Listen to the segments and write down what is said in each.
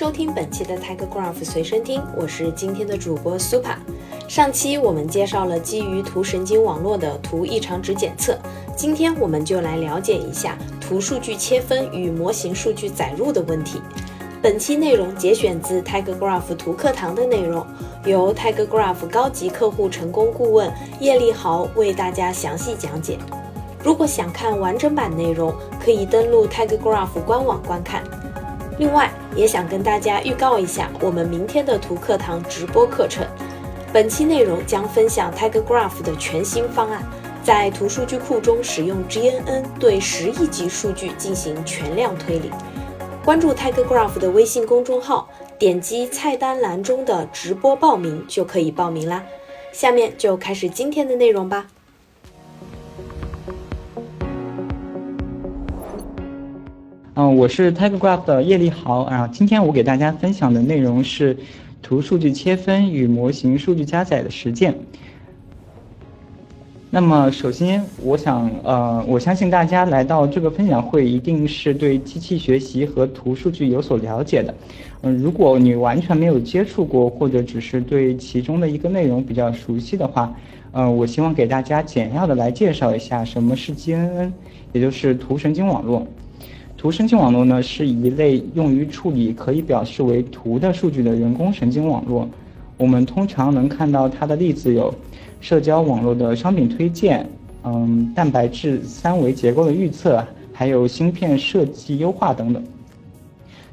收听本期的 TigerGraph 随身听，我是今天的主播 Super。上期我们介绍了基于图神经网络的图异常值检测，今天我们就来了解一下图数据切分与模型数据载入的问题。本期内容节选自 TigerGraph 图课堂的内容，由 TigerGraph 高级客户成功顾问叶立豪为大家详细讲解。如果想看完整版内容，可以登录 TigerGraph 官网观看。另外，也想跟大家预告一下我们明天的图课堂直播课程。本期内容将分享 TigerGraph 的全新方案，在图数据库中使用 GNN 对十亿级数据进行全量推理。关注 TigerGraph 的微信公众号，点击菜单栏中的直播报名就可以报名啦。下面就开始今天的内容吧。嗯，我是 TigerGraph 的叶立豪，啊今天我给大家分享的内容是图数据切分与模型数据加载的实践。那么，首先我想，呃，我相信大家来到这个分享会，一定是对机器学习和图数据有所了解的。嗯，如果你完全没有接触过，或者只是对其中的一个内容比较熟悉的话，嗯，我希望给大家简要的来介绍一下什么是 GNN，也就是图神经网络。图神经网络呢，是一类用于处理可以表示为图的数据的人工神经网络。我们通常能看到它的例子有。社交网络的商品推荐，嗯，蛋白质三维结构的预测，还有芯片设计优化等等。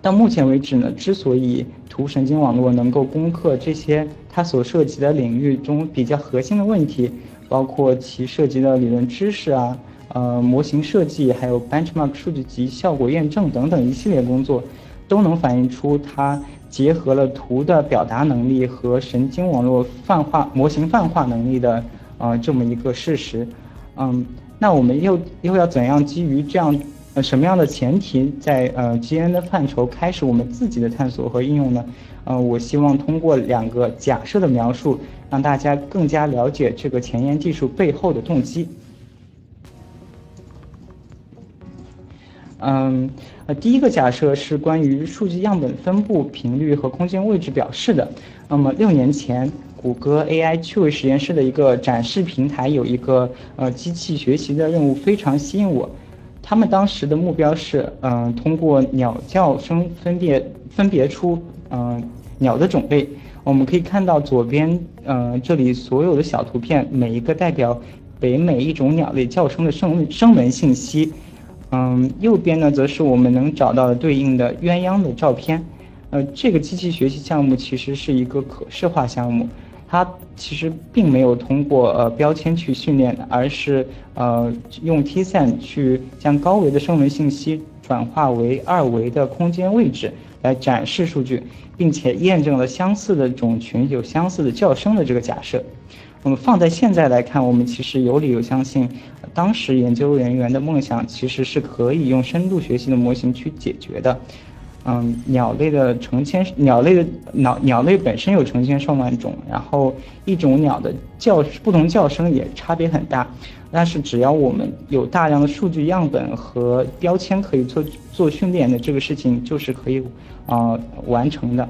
到目前为止呢，之所以图神经网络能够攻克这些它所涉及的领域中比较核心的问题，包括其涉及的理论知识啊，呃，模型设计，还有 benchmark 数据集效果验证等等一系列工作，都能反映出它。结合了图的表达能力和神经网络泛化模型泛化能力的啊这么一个事实，嗯，那我们又又要怎样基于这样呃什么样的前提，在呃 GN 的范畴开始我们自己的探索和应用呢？呃，我希望通过两个假设的描述，让大家更加了解这个前沿技术背后的动机。嗯，呃，第一个假设是关于数据样本分布频率和空间位置表示的。那么六年前，谷歌 AI 趣味实验室的一个展示平台有一个呃机器学习的任务非常吸引我。他们当时的目标是，嗯，通过鸟叫声分别分别出嗯鸟的种类。我们可以看到左边嗯这里所有的小图片，每一个代表北美一种鸟类叫声的声声纹信息。嗯，右边呢，则是我们能找到的对应的鸳鸯的照片。呃，这个机器学习项目其实是一个可视化项目，它其实并没有通过呃标签去训练，而是呃用 T-SAN 去将高维的声纹信息转化为二维的空间位置来展示数据，并且验证了相似的种群有相似的叫声的这个假设。那么放在现在来看，我们其实有理由相信，当时研究人员的梦想其实是可以用深度学习的模型去解决的。嗯，鸟类的成千鸟类的鸟鸟类本身有成千上万种，然后一种鸟的叫不同叫声也差别很大，但是只要我们有大量的数据样本和标签可以做做训练的这个事情，就是可以啊完成的。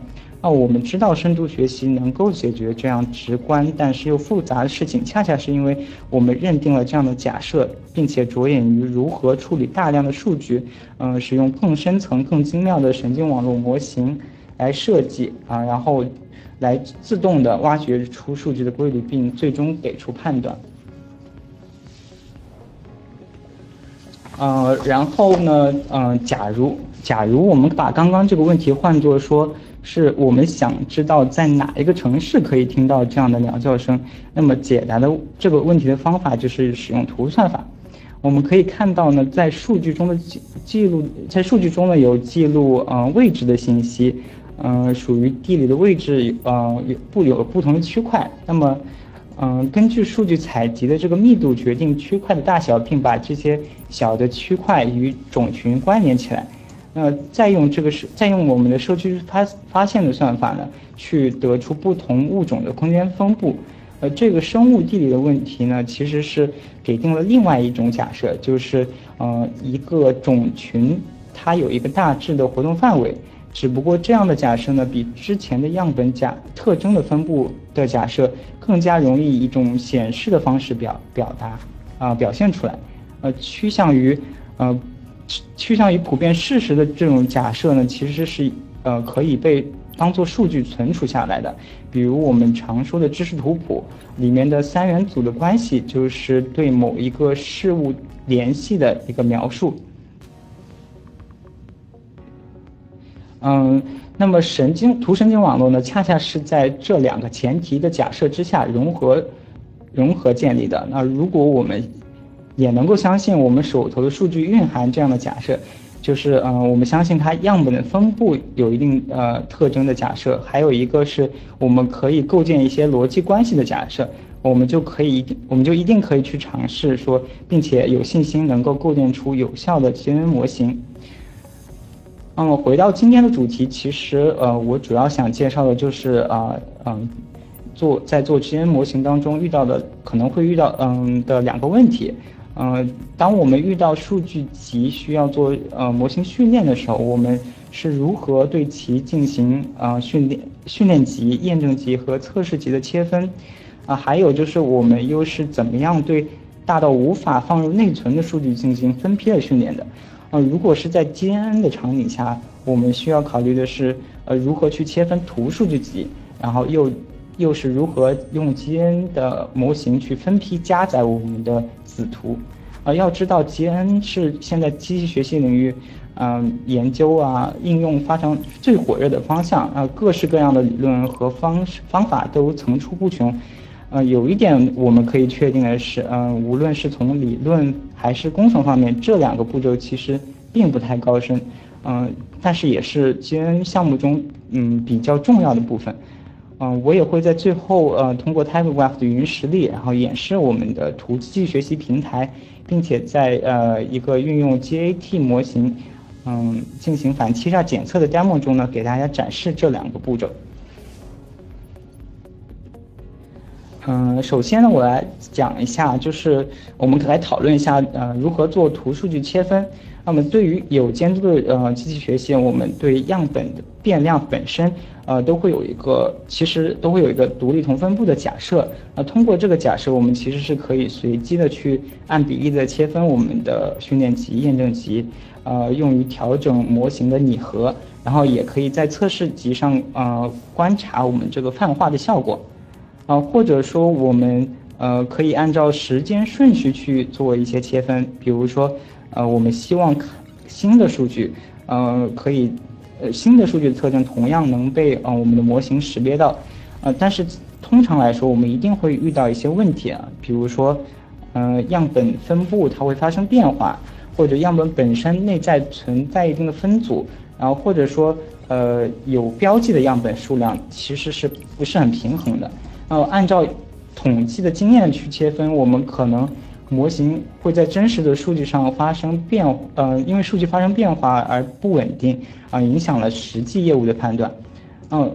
那我们知道深度学习能够解决这样直观但是又复杂的事情，恰恰是因为我们认定了这样的假设，并且着眼于如何处理大量的数据，嗯，使用更深层、更精妙的神经网络模型来设计啊，然后来自动的挖掘出数据的规律，并最终给出判断。呃，然后呢，嗯，假如假如我们把刚刚这个问题换作说。是我们想知道在哪一个城市可以听到这样的鸟叫声，那么解答的这个问题的方法就是使用图算法。我们可以看到呢，在数据中的记记录，在数据中呢有记录呃位置的信息，嗯，属于地理的位置呃有不有不同的区块。那么，嗯，根据数据采集的这个密度决定区块的大小，并把这些小的区块与种群关联起来。那再用这个是再用我们的社区发发现的算法呢，去得出不同物种的空间分布。呃，这个生物地理的问题呢，其实是给定了另外一种假设，就是呃一个种群它有一个大致的活动范围，只不过这样的假设呢，比之前的样本假特征的分布的假设更加容易以一种显示的方式表表达啊表现出来，呃，趋向于呃趋向于普遍事实的这种假设呢，其实是呃可以被当做数据存储下来的。比如我们常说的知识图谱里面的三元组的关系，就是对某一个事物联系的一个描述。嗯，那么神经图神经网络呢，恰恰是在这两个前提的假设之下融合融合建立的。那如果我们也能够相信我们手头的数据蕴含这样的假设，就是嗯，我们相信它样本的分布有一定呃特征的假设，还有一个是我们可以构建一些逻辑关系的假设，我们就可以一定我们就一定可以去尝试说，并且有信心能够构建出有效的基因模型。嗯，回到今天的主题，其实呃，我主要想介绍的就是啊，嗯，做在做基因模型当中遇到的可能会遇到嗯的两个问题，嗯，当我们遇到数据集需要做呃模型训练的时候，我们是如何对其进行啊训练训练集、验证集和测试集的切分？啊，还有就是我们又是怎么样对大到无法放入内存的数据进行分批的训练的？呃，如果是在 GNN 的场景下，我们需要考虑的是，呃，如何去切分图数据集，然后又又是如何用 GN 的模型去分批加载我们的子图。呃，要知道 GN 是现在机器学习领域，嗯，研究啊应用发展最火热的方向啊，各式各样的理论和方式方法都层出不穷。呃，有一点我们可以确定的是，嗯，无论是从理论还是工程方面，这两个步骤其实并不太高深，嗯，但是也是基因项目中嗯比较重要的部分，嗯，我也会在最后呃通过 TypeGraph 的云实例，然后演示我们的图机器学习平台，并且在呃一个运用 GAT 模型，嗯，进行反欺诈检测的 demo 中呢，给大家展示这两个步骤。嗯，首先呢，我来讲一下，就是我们来讨论一下，呃，如何做图数据切分。那么，对于有监督的呃机器学习，我们对样本的变量本身，呃，都会有一个，其实都会有一个独立同分布的假设。那通过这个假设，我们其实是可以随机的去按比例的切分我们的训练集、验证集，呃，用于调整模型的拟合，然后也可以在测试集上，呃，观察我们这个泛化的效果。啊，或者说我们呃可以按照时间顺序去做一些切分，比如说，呃，我们希望新的数据，呃，可以，呃，新的数据的特征同样能被呃我们的模型识别到，呃，但是通常来说，我们一定会遇到一些问题啊，比如说，呃，样本分布它会发生变化，或者样本本身内在存在一定的分组，然后或者说，呃，有标记的样本数量其实是不是很平衡的。呃，按照统计的经验去切分，我们可能模型会在真实的数据上发生变，呃，因为数据发生变化而不稳定，啊，影响了实际业务的判断，嗯，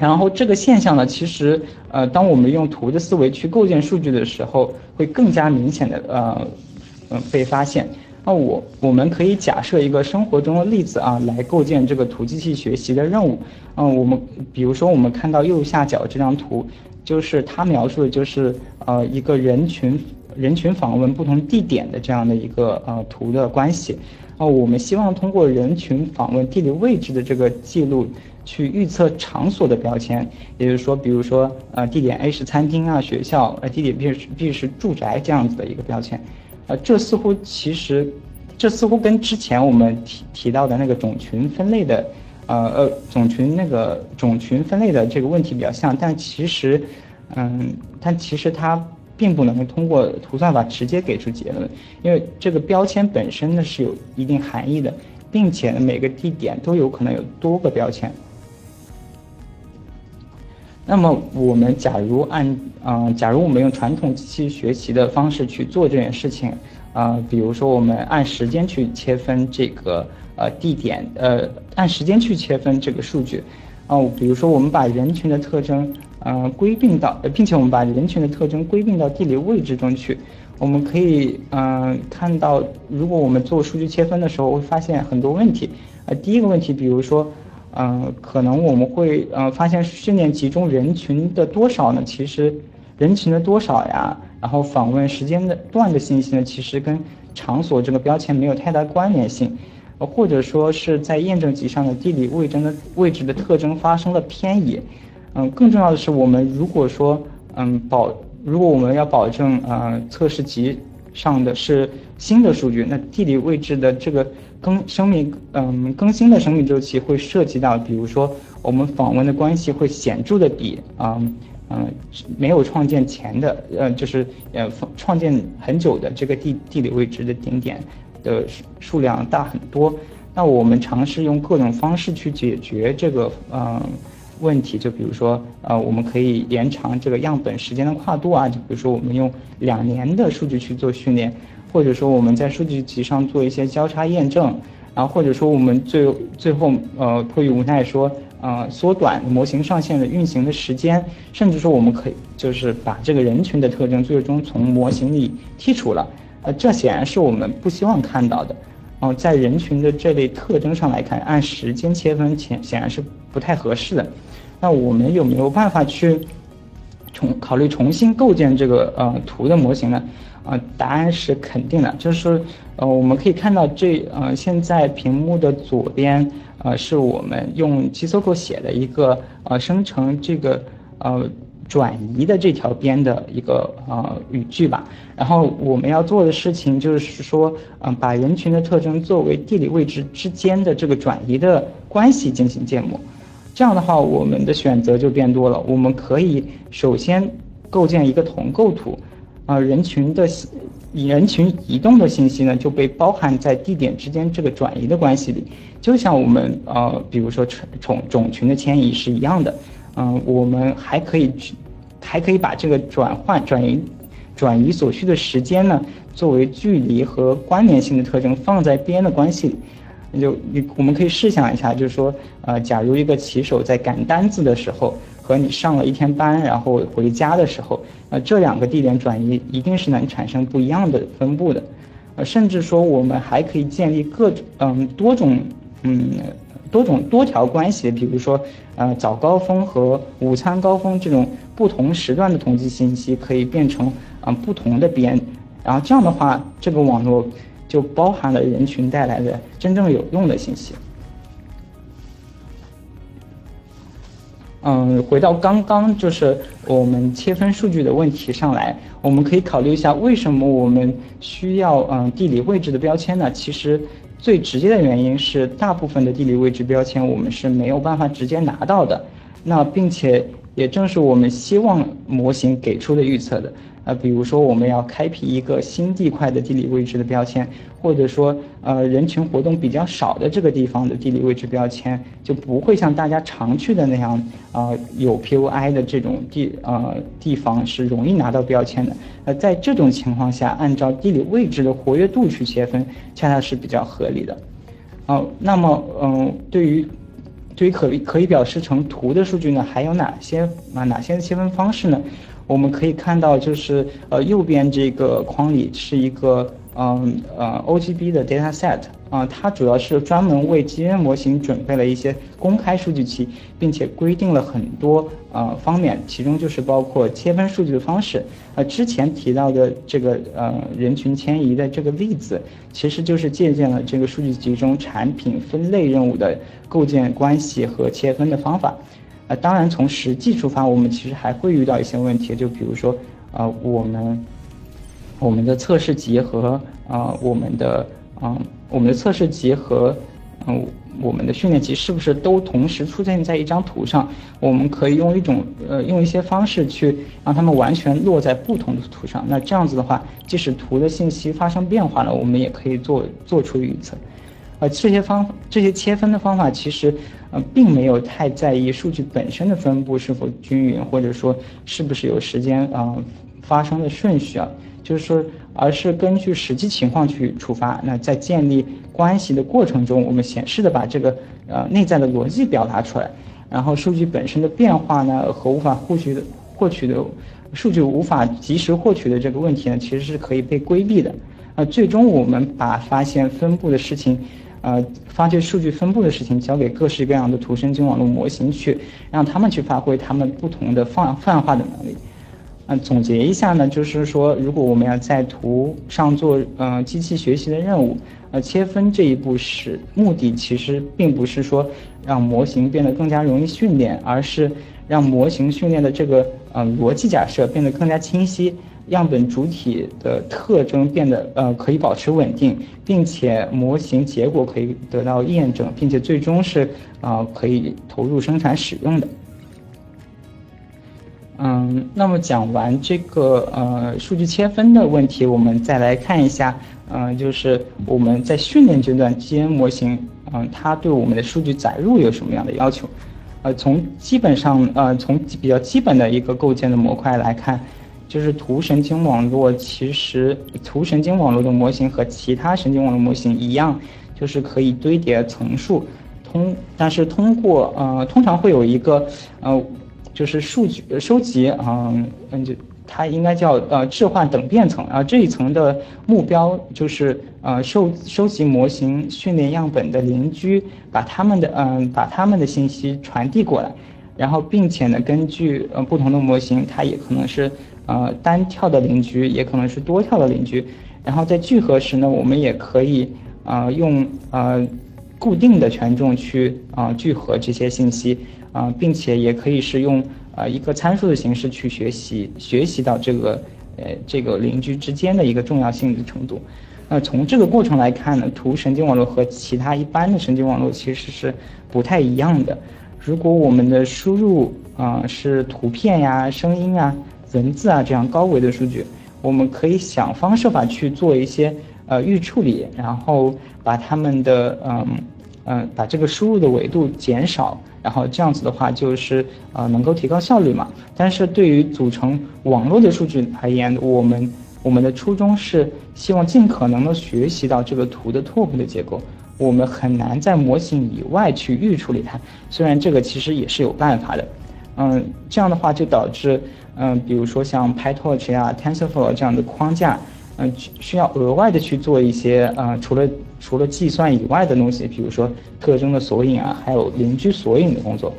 然后这个现象呢，其实，呃，当我们用图的思维去构建数据的时候，会更加明显的，呃，嗯，被发现。那我我们可以假设一个生活中的例子啊，来构建这个图机器学习的任务。嗯，我们比如说我们看到右下角这张图，就是它描述的就是呃一个人群人群访问不同地点的这样的一个呃图的关系。哦，我们希望通过人群访问地理位置的这个记录，去预测场所的标签。也就是说，比如说呃地点 A 是餐厅啊学校，呃地点 B 是 B 是住宅这样子的一个标签。呃，这似乎其实，这似乎跟之前我们提提到的那个种群分类的，呃呃，种群那个种群分类的这个问题比较像，但其实，嗯，但其实它并不能通过图算法直接给出结论，因为这个标签本身呢是有一定含义的，并且呢每个地点都有可能有多个标签。那么我们假如按嗯，假如我们用传统机器学习的方式去做这件事情，啊，比如说我们按时间去切分这个呃地点，呃，按时间去切分这个数据，哦，比如说我们把人群的特征，呃，归并到，并且我们把人群的特征归并到地理位置中去，我们可以嗯看到，如果我们做数据切分的时候，会发现很多问题。呃，第一个问题，比如说，嗯，可能我们会呃发现训练集中人群的多少呢？其实人群的多少呀，然后访问时间的段的信息呢，其实跟场所这个标签没有太大关联性。呃，或者说是在验证集上的地理位置的位置的特征发生了偏移。嗯，更重要的是，我们如果说嗯保。如果我们要保证呃测试集上的是新的数据，那地理位置的这个更生命嗯更新的生命周期会涉及到，比如说我们访问的关系会显著的比啊嗯没有创建前的呃就是呃创建很久的这个地地理位置的顶点的数量大很多。那我们尝试用各种方式去解决这个嗯。问题就比如说，呃，我们可以延长这个样本时间的跨度啊，就比如说我们用两年的数据去做训练，或者说我们在数据集上做一些交叉验证，然后或者说我们最最后呃迫于无奈说，呃，缩短模型上线的运行的时间，甚至说我们可以就是把这个人群的特征最终从模型里剔除了，呃，这显然是我们不希望看到的。哦，在人群的这类特征上来看，按时间切分显显然是不太合适的。那我们有没有办法去重考虑重新构建这个呃图的模型呢？啊，答案是肯定的。就是呃，我们可以看到这呃现在屏幕的左边呃是我们用 g s o c o 写的一个呃生成这个呃。转移的这条边的一个呃语句吧，然后我们要做的事情就是说，嗯，把人群的特征作为地理位置之间的这个转移的关系进行建模，这样的话，我们的选择就变多了。我们可以首先构建一个同构图，啊，人群的人群移动的信息呢就被包含在地点之间这个转移的关系里，就像我们呃，比如说种种群的迁移是一样的。嗯，我们还可以去，还可以把这个转换、转移、转移所需的时间呢，作为距离和关联性的特征放在边的关系里。就你，我们可以试想一下，就是说，呃，假如一个骑手在赶单子的时候，和你上了一天班然后回家的时候，呃，这两个地点转移一定是能产生不一样的分布的。呃，甚至说，我们还可以建立各种，嗯，多种，嗯。多种多条关系，比如说，呃，早高峰和午餐高峰这种不同时段的统计信息，可以变成啊不同的边，然后这样的话，这个网络就包含了人群带来的真正有用的信息。嗯，回到刚刚就是我们切分数据的问题上来，我们可以考虑一下，为什么我们需要嗯地理位置的标签呢？其实。最直接的原因是，大部分的地理位置标签我们是没有办法直接拿到的。那并且也正是我们希望模型给出的预测的。呃，比如说我们要开辟一个新地块的地理位置的标签，或者说呃人群活动比较少的这个地方的地理位置标签，就不会像大家常去的那样啊有 POI 的这种地呃地方是容易拿到标签的。呃，在这种情况下，按照地理位置的活跃度去切分，恰恰是比较合理的。哦，那么嗯，对于对于可可以表示成图的数据呢，还有哪些啊哪些切分方式呢？我们可以看到，就是呃右边这个框里是一个嗯呃 OGB 的 dataset 啊，它主要是专门为基因模型准备了一些公开数据集，并且规定了很多呃方面，其中就是包括切分数据的方式。呃，之前提到的这个呃人群迁移的这个例子，其实就是借鉴了这个数据集中产品分类任务的构建关系和切分的方法。呃，当然，从实际出发，我们其实还会遇到一些问题，就比如说，啊，我们我们的测试集和啊，我们的啊，我们的测试集和嗯，我们的训练集是不是都同时出现在一张图上？我们可以用一种呃，用一些方式去让它们完全落在不同的图上。那这样子的话，即使图的信息发生变化了，我们也可以做做出预测。呃，这些方这些切分的方法其实。呃，并没有太在意数据本身的分布是否均匀，或者说是不是有时间啊发生的顺序啊，就是说，而是根据实际情况去出发。那在建立关系的过程中，我们显示的把这个呃内在的逻辑表达出来，然后数据本身的变化呢和无法获取的获取的数据无法及时获取的这个问题呢，其实是可以被规避的。呃，最终我们把发现分布的事情，呃，发现数据分布的事情交给各式各样的图神经网络模型去，让他们去发挥他们不同的泛泛化的能力。嗯，总结一下呢，就是说，如果我们要在图上做呃机器学习的任务，呃，切分这一步是目的，其实并不是说让模型变得更加容易训练，而是让模型训练的这个呃逻辑假设变得更加清晰。样本主体的特征变得呃可以保持稳定，并且模型结果可以得到验证，并且最终是啊可以投入生产使用的。嗯，那么讲完这个呃数据切分的问题，我们再来看一下，嗯，就是我们在训练阶段，G N 模型，嗯，它对我们的数据载入有什么样的要求？呃，从基本上呃从比较基本的一个构建的模块来看。就是图神经网络，其实图神经网络的模型和其他神经网络模型一样，就是可以堆叠层数，通但是通过呃通常会有一个呃就是数据收集嗯嗯就它应该叫呃置换等变层啊这一层的目标就是呃收收集模型训练样本的邻居，把他们的嗯把他们的信息传递过来，然后并且呢根据呃不同的模型，它也可能是。呃，单跳的邻居也可能是多跳的邻居，然后在聚合时呢，我们也可以呃用呃固定的权重去啊聚合这些信息啊，并且也可以是用啊一个参数的形式去学习学习到这个呃这个邻居之间的一个重要性的程度。那从这个过程来看呢，图神经网络和其他一般的神经网络其实是不太一样的。如果我们的输入啊是图片呀、声音啊。文字啊，这样高维的数据，我们可以想方设法去做一些呃预处理，然后把他们的嗯嗯把这个输入的维度减少，然后这样子的话就是呃能够提高效率嘛。但是对于组成网络的数据而言，我们我们的初衷是希望尽可能的学习到这个图的拓扑的结构，我们很难在模型以外去预处理它。虽然这个其实也是有办法的，嗯，这样的话就导致。嗯，比如说像 PyTorch 啊、TensorFlow 这样的框架，嗯，需要额外的去做一些呃，除了除了计算以外的东西，比如说特征的索引啊，还有邻居索引的工作。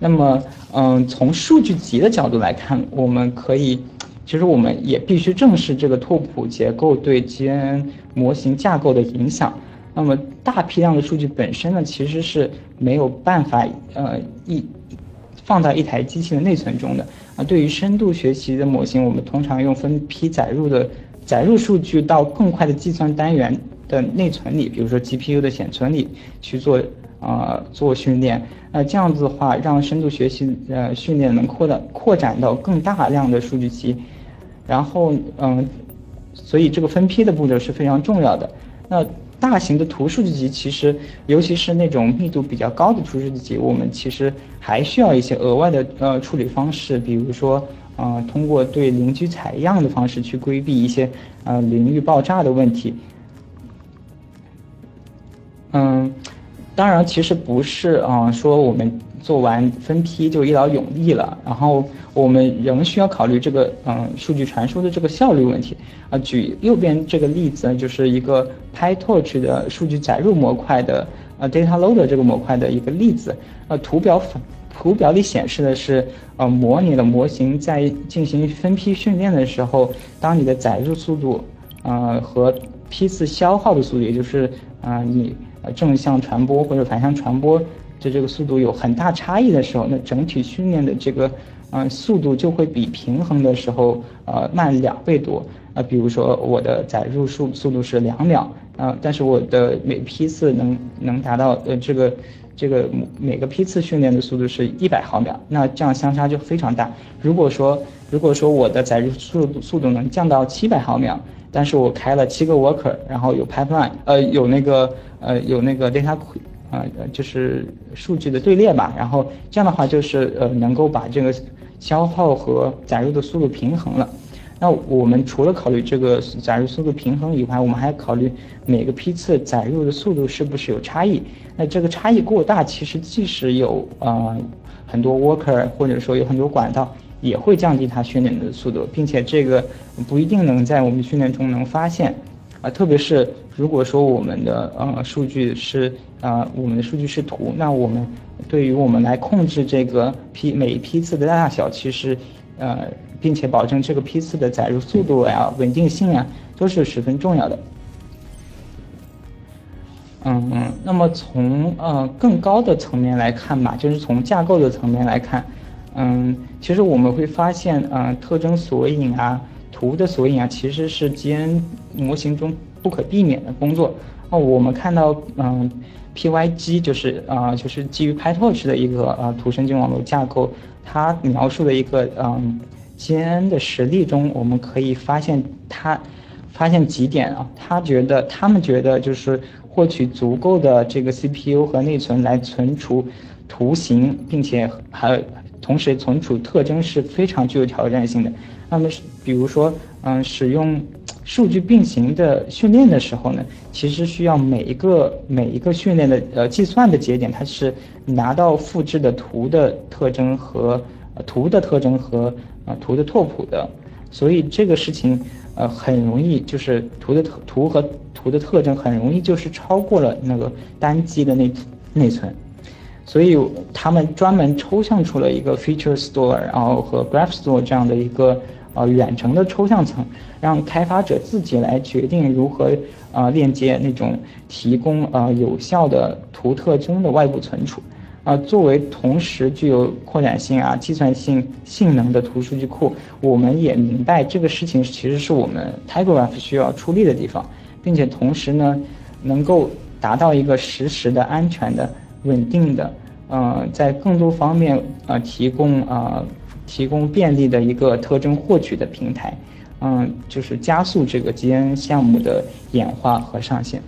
那么，嗯，从数据集的角度来看，我们可以，其实我们也必须正视这个拓扑结构对 GNN 模型架构的影响。那么，大批量的数据本身呢，其实是没有办法呃一。放在一台机器的内存中的对于深度学习的模型，我们通常用分批载入的载入数据到更快的计算单元的内存里，比如说 GPU 的显存里去做啊做训练。那这样子的话，让深度学习呃训练能扩大扩展到更大量的数据集。然后嗯，所以这个分批的步骤是非常重要的。那大型的图数据集其实，尤其是那种密度比较高的图数据集，我们其实还需要一些额外的呃处理方式，比如说，呃，通过对邻居采样的方式去规避一些呃邻域爆炸的问题。嗯，当然，其实不是啊，说我们做完分批就一劳永逸了，然后。我们仍需要考虑这个嗯数据传输的这个效率问题啊。举右边这个例子呢，就是一个 PyTorch 的数据载入模块的呃 data loader 这个模块的一个例子。呃，图表反图表里显示的是呃模拟了模型在进行分批训练的时候，当你的载入速度呃和批次消耗的速度，也就是啊你正向传播或者反向传播的这个速度有很大差异的时候，那整体训练的这个。嗯，速度就会比平衡的时候，呃，慢两倍多。呃，比如说我的载入速速度是两秒，啊，但是我的每批次能能达到呃这个这个每个批次训练的速度是一百毫秒，那这样相差就非常大。如果说如果说我的载入速度速度能降到七百毫秒，但是我开了七个 worker，然后有 pipeline，呃，有那个呃有那个 data 啊，就是数据的队列吧，然后这样的话就是呃能够把这个。消耗和载入的速度平衡了，那我们除了考虑这个载入速度平衡以外，我们还要考虑每个批次载入的速度是不是有差异。那这个差异过大，其实即使有呃很多 worker 或者说有很多管道，也会降低它训练的速度，并且这个不一定能在我们训练中能发现，啊，特别是如果说我们的呃数据是啊我们的数据是图，那我们对于我们来控制这个批每一批次的大小，其实呃并且保证这个批次的载入速度呀、稳定性啊，都是十分重要的。嗯嗯，那么从呃更高的层面来看吧，就是从架构的层面来看，嗯，其实我们会发现，呃，特征索引啊、图的索引啊，其实是 GN 模型中不可避免的工作。哦，我们看到，嗯，PYG 就是啊，就是基于 PyTorch 的一个呃图神经网络架构，它描述的一个嗯 GN 的实例中，我们可以发现它发现几点啊，他觉得他们觉得就是。获取足够的这个 CPU 和内存来存储图形，并且还同时存储特征是非常具有挑战性的。那么，比如说，嗯，使用数据并行的训练的时候呢，其实需要每一个每一个训练的呃计算的节点，它是拿到复制的图的特征和图的特征和呃图的拓扑的，所以这个事情。呃，很容易就是图的特图和图的特征很容易就是超过了那个单机的内内存，所以他们专门抽象出了一个 feature store，然后和 graph store 这样的一个呃远程的抽象层，让开发者自己来决定如何啊链接那种提供呃有效的图特征的外部存储。啊，作为同时具有扩展性啊、计算性性能的图数据库，我们也明白这个事情其实是我们 Tigergraph 需要出力的地方，并且同时呢，能够达到一个实时的、安全的、稳定的，呃，在更多方面啊提供啊提供便利的一个特征获取的平台，嗯，就是加速这个 GN 项目的演化和上线。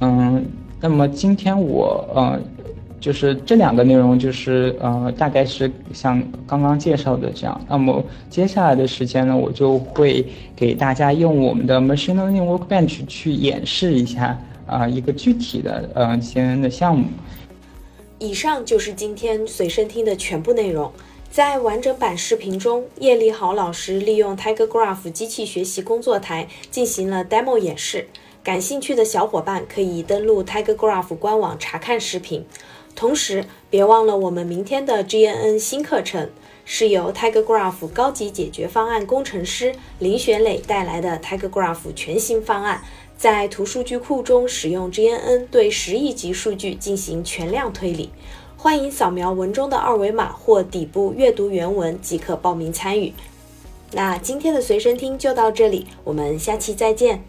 嗯，那么今天我呃。就是这两个内容，就是呃，大概是像刚刚介绍的这样。那么接下来的时间呢，我就会给大家用我们的 Machine Learning Workbench 去演示一下啊一个具体的呃先的项目。以上就是今天随身听的全部内容。在完整版视频中，叶立豪老师利用 TigerGraph 机器学习工作台进行了 demo 演示。感兴趣的小伙伴可以登录 TigerGraph 官网查看视频。同时，别忘了我们明天的 GNN 新课程是由 TigerGraph 高级解决方案工程师林玄磊带来的 TigerGraph 全新方案，在图数据库中使用 GNN 对十亿级数据进行全量推理。欢迎扫描文中的二维码或底部阅读原文即可报名参与。那今天的随身听就到这里，我们下期再见。